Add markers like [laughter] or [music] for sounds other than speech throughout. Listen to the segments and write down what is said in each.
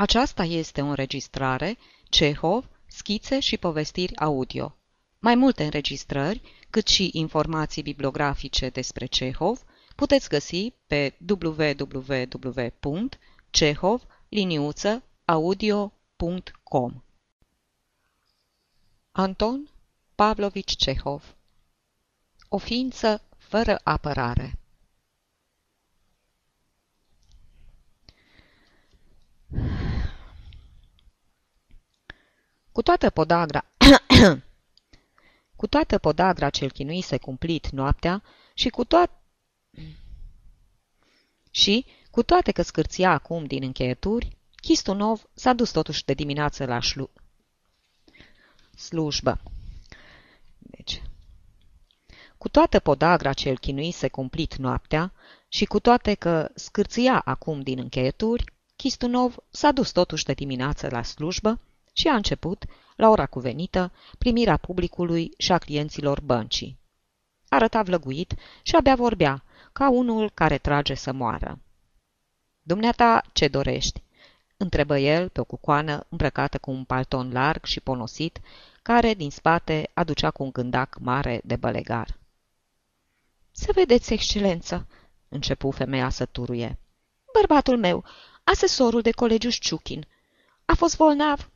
Aceasta este o înregistrare Cehov, schițe și povestiri audio. Mai multe înregistrări, cât și informații bibliografice despre Cehov, puteți găsi pe www.cehov-audio.com Anton Pavlovici Cehov. O ființă fără apărare Cu toată podagra... [coughs] cu toată podagra ce-l chinuise cumplit noaptea și cu toate... și, cu toate că scârția acum din încheieturi, Chistunov s-a dus totuși de dimineață la șlu... slujbă. Deci, cu toată podagra ce-l chinuise cumplit noaptea și cu toate că scârția acum din încheieturi, Chistunov s-a dus totuși de dimineață la slujbă și a început, la ora cuvenită, primirea publicului și a clienților băncii. Arăta vlăguit și abia vorbea, ca unul care trage să moară. Dumneata, ce dorești?" întrebă el pe o cucoană îmbrăcată cu un palton larg și ponosit, care, din spate, aducea cu un gândac mare de bălegar. Să vedeți, excelență!" începu femeia să turuie. Bărbatul meu, asesorul de colegiu Șciuchin, a fost bolnav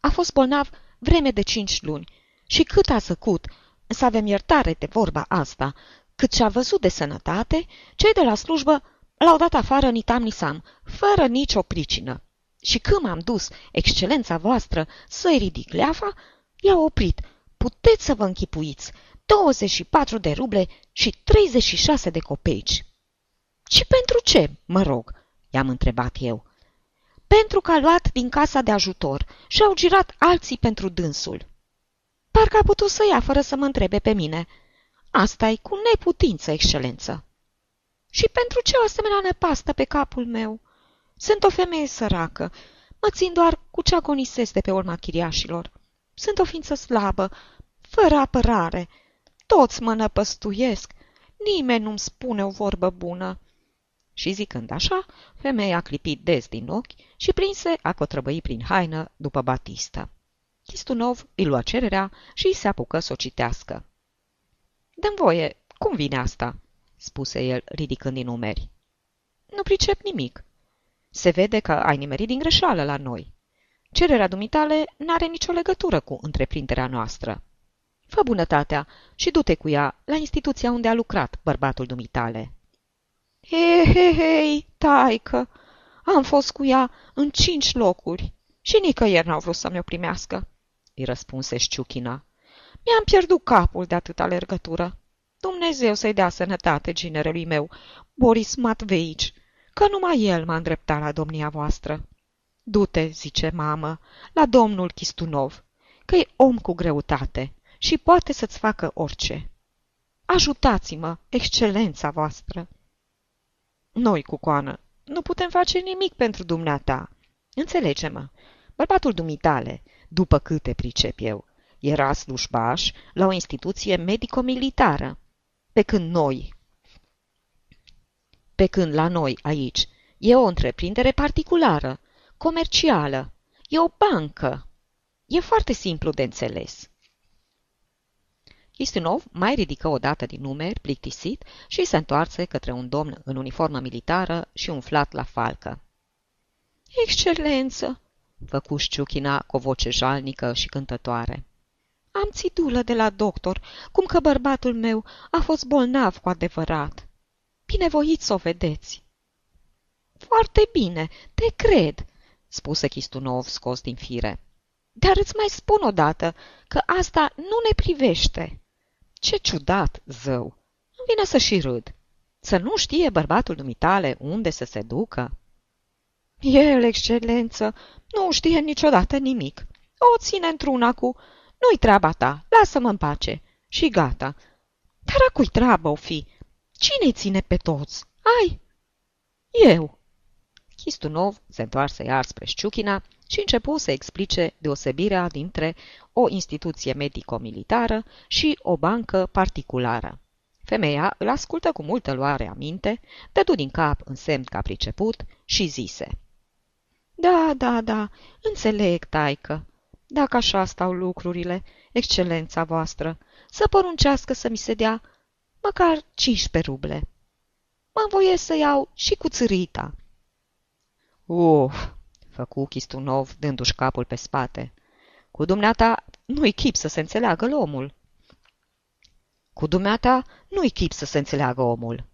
a fost bolnav vreme de cinci luni și cât a zăcut, să avem iertare de vorba asta, cât și-a văzut de sănătate, cei de la slujbă l-au dat afară nitam nisam, fără nicio pricină. Și când m-am dus, excelența voastră, să-i ridic leafa, i-a oprit. Puteți să vă închipuiți, 24 de ruble și 36 de copeici. Și pentru ce, mă rog? i-am întrebat eu pentru că a luat din casa de ajutor și au girat alții pentru dânsul. Parcă a putut să ia fără să mă întrebe pe mine. asta e cu neputință, excelență. Și pentru ce o asemenea nepastă pe capul meu? Sunt o femeie săracă. Mă țin doar cu ce agonisesc de pe urma chiriașilor. Sunt o ființă slabă, fără apărare. Toți mă năpăstuiesc. Nimeni nu-mi spune o vorbă bună. Și zicând așa, femeia a clipit des din ochi și prinse a cotrăbăi prin haină după Batistă. Chistunov îi lua cererea și îi se apucă să o citească. Dăm voie, cum vine asta?" spuse el, ridicând din umeri. Nu pricep nimic. Se vede că ai nimerit din greșeală la noi. Cererea dumitale n-are nicio legătură cu întreprinderea noastră. Fă bunătatea și du-te cu ea la instituția unde a lucrat bărbatul dumitale. He, he, hei, taică, am fost cu ea în cinci locuri și nicăieri n-au vrut să mi-o primească, îi răspunse Șciuchina. Mi-am pierdut capul de atâta alergătură. Dumnezeu să-i dea sănătate ginerelui meu, Boris Matveici, că numai el m-a îndreptat la domnia voastră. Du-te, zice mamă, la domnul Chistunov, că e om cu greutate și poate să-ți facă orice. Ajutați-mă, excelența voastră! Noi, cu coană, nu putem face nimic pentru dumneata. Înțelege-mă, bărbatul dumitale, după câte pricep eu, era slujbaș la o instituție medico-militară, pe când noi, pe când la noi aici e o întreprindere particulară, comercială, e o bancă. E foarte simplu de înțeles. Istinov mai ridică o dată din numeri, plictisit, și se întoarse către un domn în uniformă militară și umflat la falcă. Excelență!" făcu Șciuchina cu o voce jalnică și cântătoare. Am țidulă de la doctor, cum că bărbatul meu a fost bolnav cu adevărat. Binevoiți să o vedeți." Foarte bine, te cred," spuse Chistunov scos din fire. Dar îți mai spun odată că asta nu ne privește." Ce ciudat, zău! Îmi vine să și râd. Să nu știe bărbatul dumitale unde să se ducă? El, excelență, nu știe niciodată nimic. O ține într-una cu... Nu-i treaba ta, lasă-mă în pace. Și gata. Dar a cui treabă o fi? Cine ține pe toți? Ai? Eu. Chistunov se întoarse iar spre Șciuchina și începu să explice deosebirea dintre o instituție medico-militară și o bancă particulară. Femeia îl ascultă cu multă luare aminte, dădu din cap în semn că a priceput și zise. Da, da, da, înțeleg, taică. Dacă așa stau lucrurile, excelența voastră, să poruncească să mi se dea măcar 15 ruble. Mă învoiesc să iau și cu țărita. Uf, făcu Chistunov dându-și capul pe spate. Cu dumneata nu-i chip să se înțeleagă omul. Cu dumneata nu-i chip să se înțeleagă omul.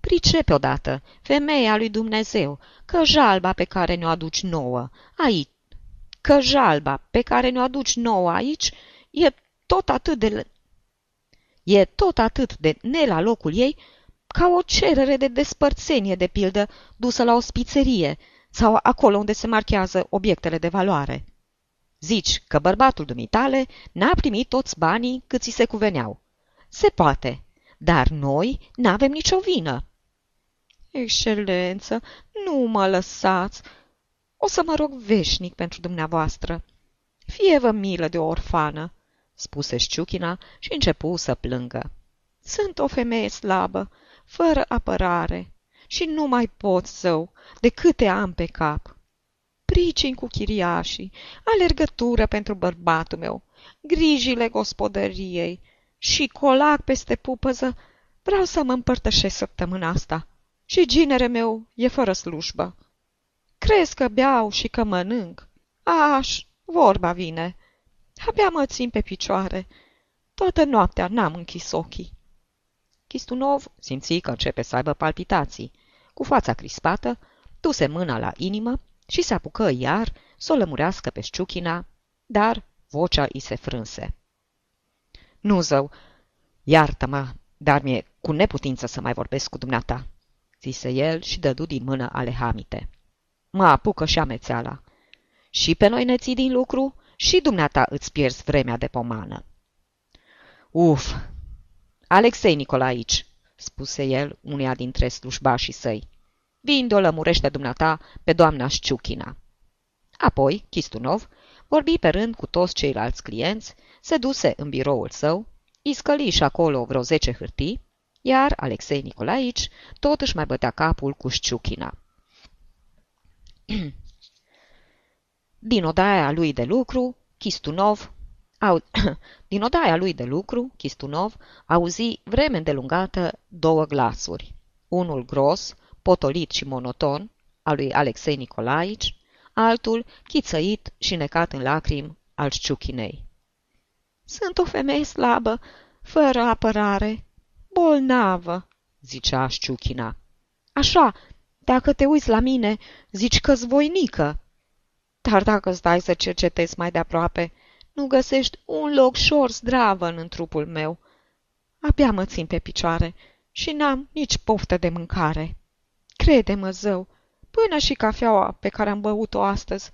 Pricepe odată, femeia lui Dumnezeu, că jalba pe care ne-o aduci nouă, aici, că jalba pe care ne-o aduci nouă aici, e tot atât de... E tot atât de ne la locul ei, ca o cerere de despărțenie, de pildă, dusă la o spițerie sau acolo unde se marchează obiectele de valoare. Zici că bărbatul dumitale n-a primit toți banii cât ți se cuveneau. Se poate, dar noi n-avem nicio vină. Excelență, nu mă lăsați. O să mă rog veșnic pentru dumneavoastră. Fie-vă milă de o orfană, spuse Șciuchina și începu să plângă. Sunt o femeie slabă, fără apărare și nu mai pot său de câte am pe cap. Pricini cu chiriașii, alergătură pentru bărbatul meu, grijile gospodăriei și colac peste pupăză, vreau să mă împărtășesc săptămâna asta și ginere meu e fără slujbă. Crezi că beau și că mănânc? Aș, vorba vine. Abia mă țin pe picioare. Toată noaptea n-am închis ochii. Chistunov simți că începe să aibă palpitații. Cu fața crispată, duse mâna la inimă și se apucă iar să o lămurească pe șciuchina, dar vocea îi se frânse. Nu, zău, iartă-mă, dar mi-e cu neputință să mai vorbesc cu dumneata, zise el și dădu din mână ale hamite. Mă apucă și amețeala. Și pe noi ne ții din lucru și dumneata îți pierzi vremea de pomană. Uf, Alexei Nicolaici, spuse el uneia dintre slujbașii săi. Vin de o lămurește dumneata pe doamna Șciuchina. Apoi, Chistunov vorbi pe rând cu toți ceilalți clienți, se duse în biroul său, iscăli și acolo vreo zece hârtii, iar Alexei Nicolaici tot își mai bătea capul cu Șciuchina. [clears throat] Din odaia lui de lucru, Chistunov au... [clears throat] Din odaia lui de lucru, Chistunov auzi vreme îndelungată două glasuri. Unul gros, potolit și monoton, al lui Alexei Nicolaici, altul chițăit și necat în lacrimi al Șciuchinei. Sunt o femeie slabă, fără apărare, bolnavă, zicea Șciuchina. Așa, dacă te uiți la mine, zici că-s voinică. Dar dacă stai să cercetezi mai de aproape, nu găsești un loc șor zdravă în trupul meu. Abia mă țin pe picioare și n-am nici poftă de mâncare. Crede-mă, zău, până și cafeaua pe care am băut-o astăzi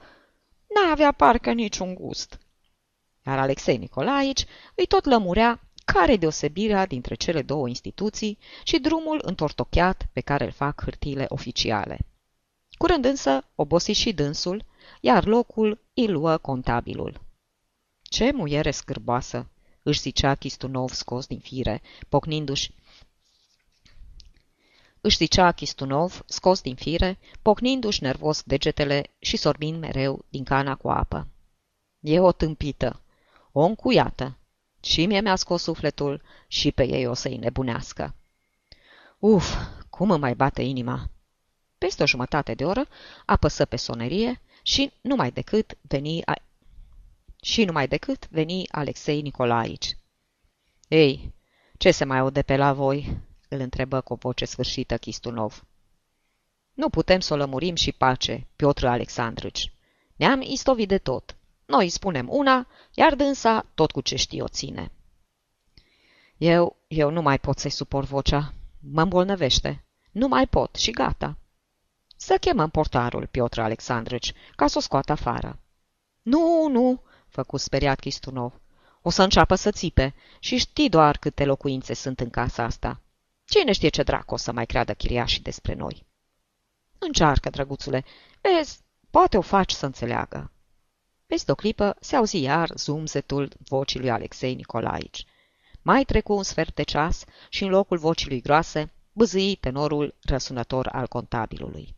n-avea parcă niciun gust. Iar Alexei Nicolaici îi tot lămurea care deosebirea dintre cele două instituții și drumul întortocheat pe care îl fac hârtiile oficiale. Curând însă obosi și dânsul, iar locul îi luă contabilul. Ce muiere scârboasă!" își zicea Chistunov scos din fire, pocnindu-și își zicea Chistunov, scos din fire, pocnindu-și nervos degetele și sorbind mereu din cana cu apă. E o tâmpită, o încuiată. Și mie mi-a scos sufletul și pe ei o să-i nebunească. Uf, cum îmi mai bate inima! Peste o jumătate de oră apăsă pe sonerie și numai decât veni a... și numai decât veni Alexei Nicolaici. Ei, ce se mai aude pe la voi?" îl întrebă cu o voce sfârșită Chistunov. Nu putem să o lămurim și pace, Piotr Alexandrăci. Ne-am istovit de tot. Noi spunem una, iar dânsa tot cu ce știe o ține. Eu, eu nu mai pot să-i suport vocea. Mă îmbolnăvește. Nu mai pot și gata. Să chemăm portarul, Piotr Alexandrăci, ca să o scoată afară. Nu, nu, făcu speriat Chistunov. O să înceapă să țipe și știi doar câte locuințe sunt în casa asta. Cine știe ce dracu o să mai creadă chiriașii despre noi? Încearcă, drăguțule. Vezi, poate o faci să înțeleagă. Peste o clipă se auzi iar zumzetul vocii lui Alexei Nicolaici. Mai trecu un sfert de ceas și în locul vocii lui groase băzâi tenorul răsunător al contabilului.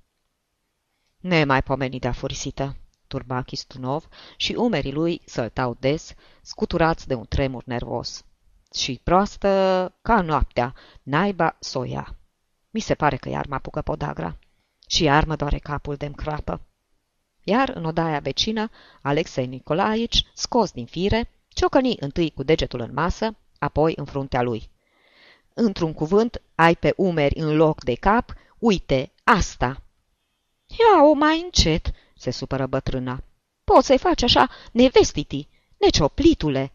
Nemaipomenit de afurisită, turba Chistunov și umerii lui săltau des, scuturați de un tremur nervos. Și proastă ca noaptea, naiba soia. Mi se pare că iar mă apucă podagra. Și iar mă doare capul de crapă. Iar în odaia vecină, Alexei Nicolaici, scos din fire, ciocăni întâi cu degetul în masă, apoi în fruntea lui. Într-un cuvânt, ai pe umeri în loc de cap, uite, asta. Ia-o mai încet, se supără bătrâna. Poți să-i faci așa, nevestiti, necioplitule.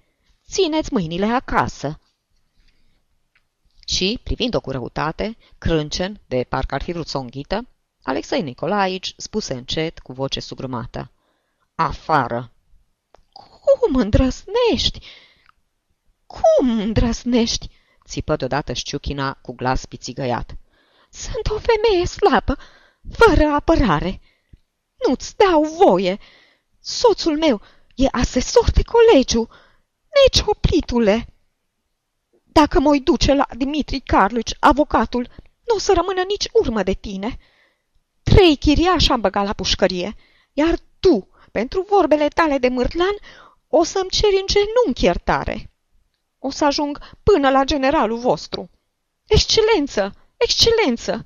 Țineți mâinile acasă. Și, privind-o cu răutate, crâncen, de parcă ar fi vrut să o înghită, Alexei Nicolaici spuse încet, cu voce sugrumată. Afară! Cum îndrăsnești? Cum îndrăsnești? țipă deodată șciuchina cu glas pițigăiat. Sunt o femeie slabă, fără apărare. Nu-ți dau voie. Soțul meu e asesor de colegiu. Necioplitule! Dacă mă duce la Dimitri Carluci, avocatul, nu o să rămână nici urmă de tine. Trei chiriași am băgat la pușcărie, iar tu, pentru vorbele tale de mârtlan, o să-mi ceri în genunchi iertare. O să ajung până la generalul vostru. Excelență! Excelență!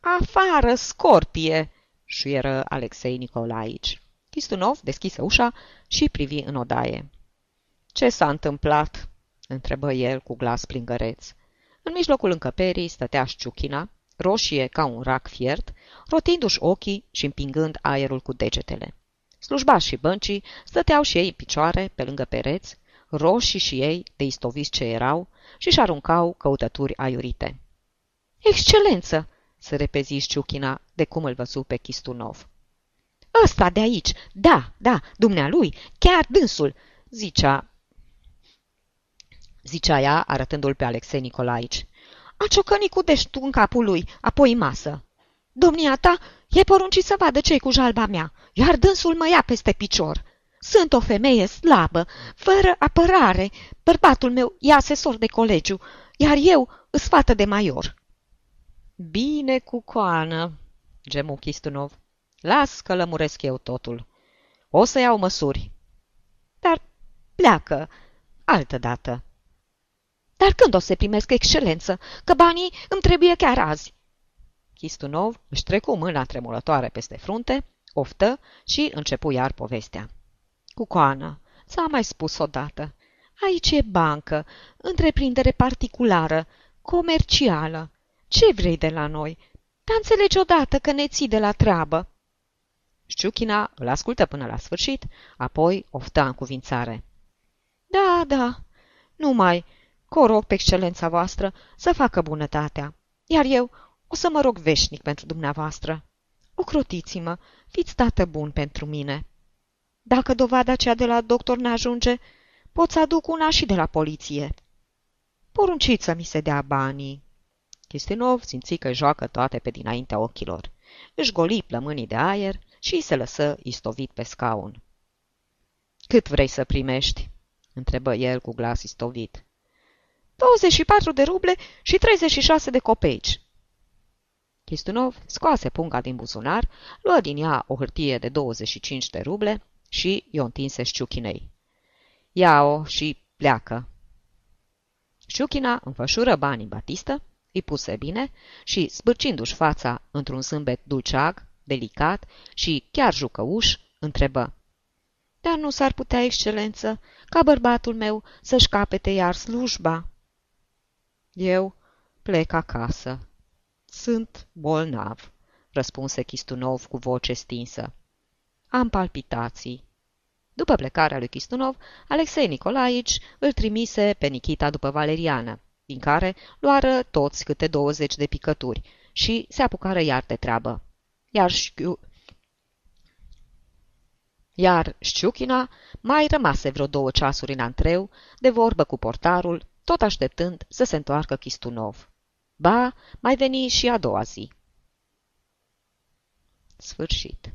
Afară, scorpie! Șuieră Alexei Nicolaici. Chistunov deschise ușa și privi în odaie. Ce s-a întâmplat?" întrebă el cu glas plingăreț. În mijlocul încăperii stătea șciuchina, roșie ca un rac fiert, rotindu-și ochii și împingând aerul cu degetele. Slujbași și băncii stăteau și ei în picioare, pe lângă pereți, roșii și ei, de istoviți ce erau, și-și aruncau căutături aiurite. Excelență!" Se repezi Șciuchina de cum îl văzu pe Chistunov. Ăsta de aici, da, da, dumnealui, chiar dânsul, zicea, zicea ea, arătându-l pe Alexei Nicolaici. A ciocănit cu deștul în capul lui, apoi în masă. Domnia ta e poruncit să vadă ce cu jalba mea, iar dânsul mă ia peste picior. Sunt o femeie slabă, fără apărare. Bărbatul meu e asesor de colegiu, iar eu îs fată de maior. Bine cu coană, gemu Chistunov. Las că lămuresc eu totul. O să iau măsuri. Dar pleacă, altă dată. Dar când o să primesc excelență? Că banii îmi trebuie chiar azi. Chistunov își trecu mâna tremurătoare peste frunte, oftă și începu iar povestea. Cu coană, ți-am mai spus odată. Aici e bancă, întreprindere particulară, comercială. Ce vrei de la noi? Dar înțelegi odată că ne ții de la treabă. Șciuchina îl ascultă până la sfârșit, apoi oftă în cuvințare. Da, da, numai, că rog pe excelența voastră să facă bunătatea, iar eu o să mă rog veșnic pentru dumneavoastră. Ocrotiți-mă, fiți tată bun pentru mine. Dacă dovada aceea de la doctor n-ajunge, pot să aduc una și de la poliție. Porunciți să mi se dea banii. Chistinov simți că joacă toate pe dinaintea ochilor. Își goli plămânii de aer și se lăsă istovit pe scaun. Cât vrei să primești?" întrebă el cu glas istovit. 24 de ruble și 36 de copeici." Chistunov scoase punga din buzunar, luă din ea o hârtie de 25 de ruble și i-o întinse șciuchinei. Ia-o și pleacă. Șciuchina înfășură banii Batistă, îi puse bine și, spârcindu-și fața într-un zâmbet dulceag, delicat și chiar jucăuș, întrebă. Dar nu s-ar putea, excelență, ca bărbatul meu să-și capete iar slujba? Eu plec acasă. Sunt bolnav, răspunse Chistunov cu voce stinsă. Am palpitații. După plecarea lui Chistunov, Alexei Nicolaici îl trimise pe Nikita după Valeriană, din care luară toți câte douăzeci de picături și se apucară iar de treabă. Iar șchiu... Iar Șciuchina mai rămase vreo două ceasuri în antreu, de vorbă cu portarul, tot așteptând să se întoarcă Chistunov. Ba, mai veni și a doua zi. Sfârșit.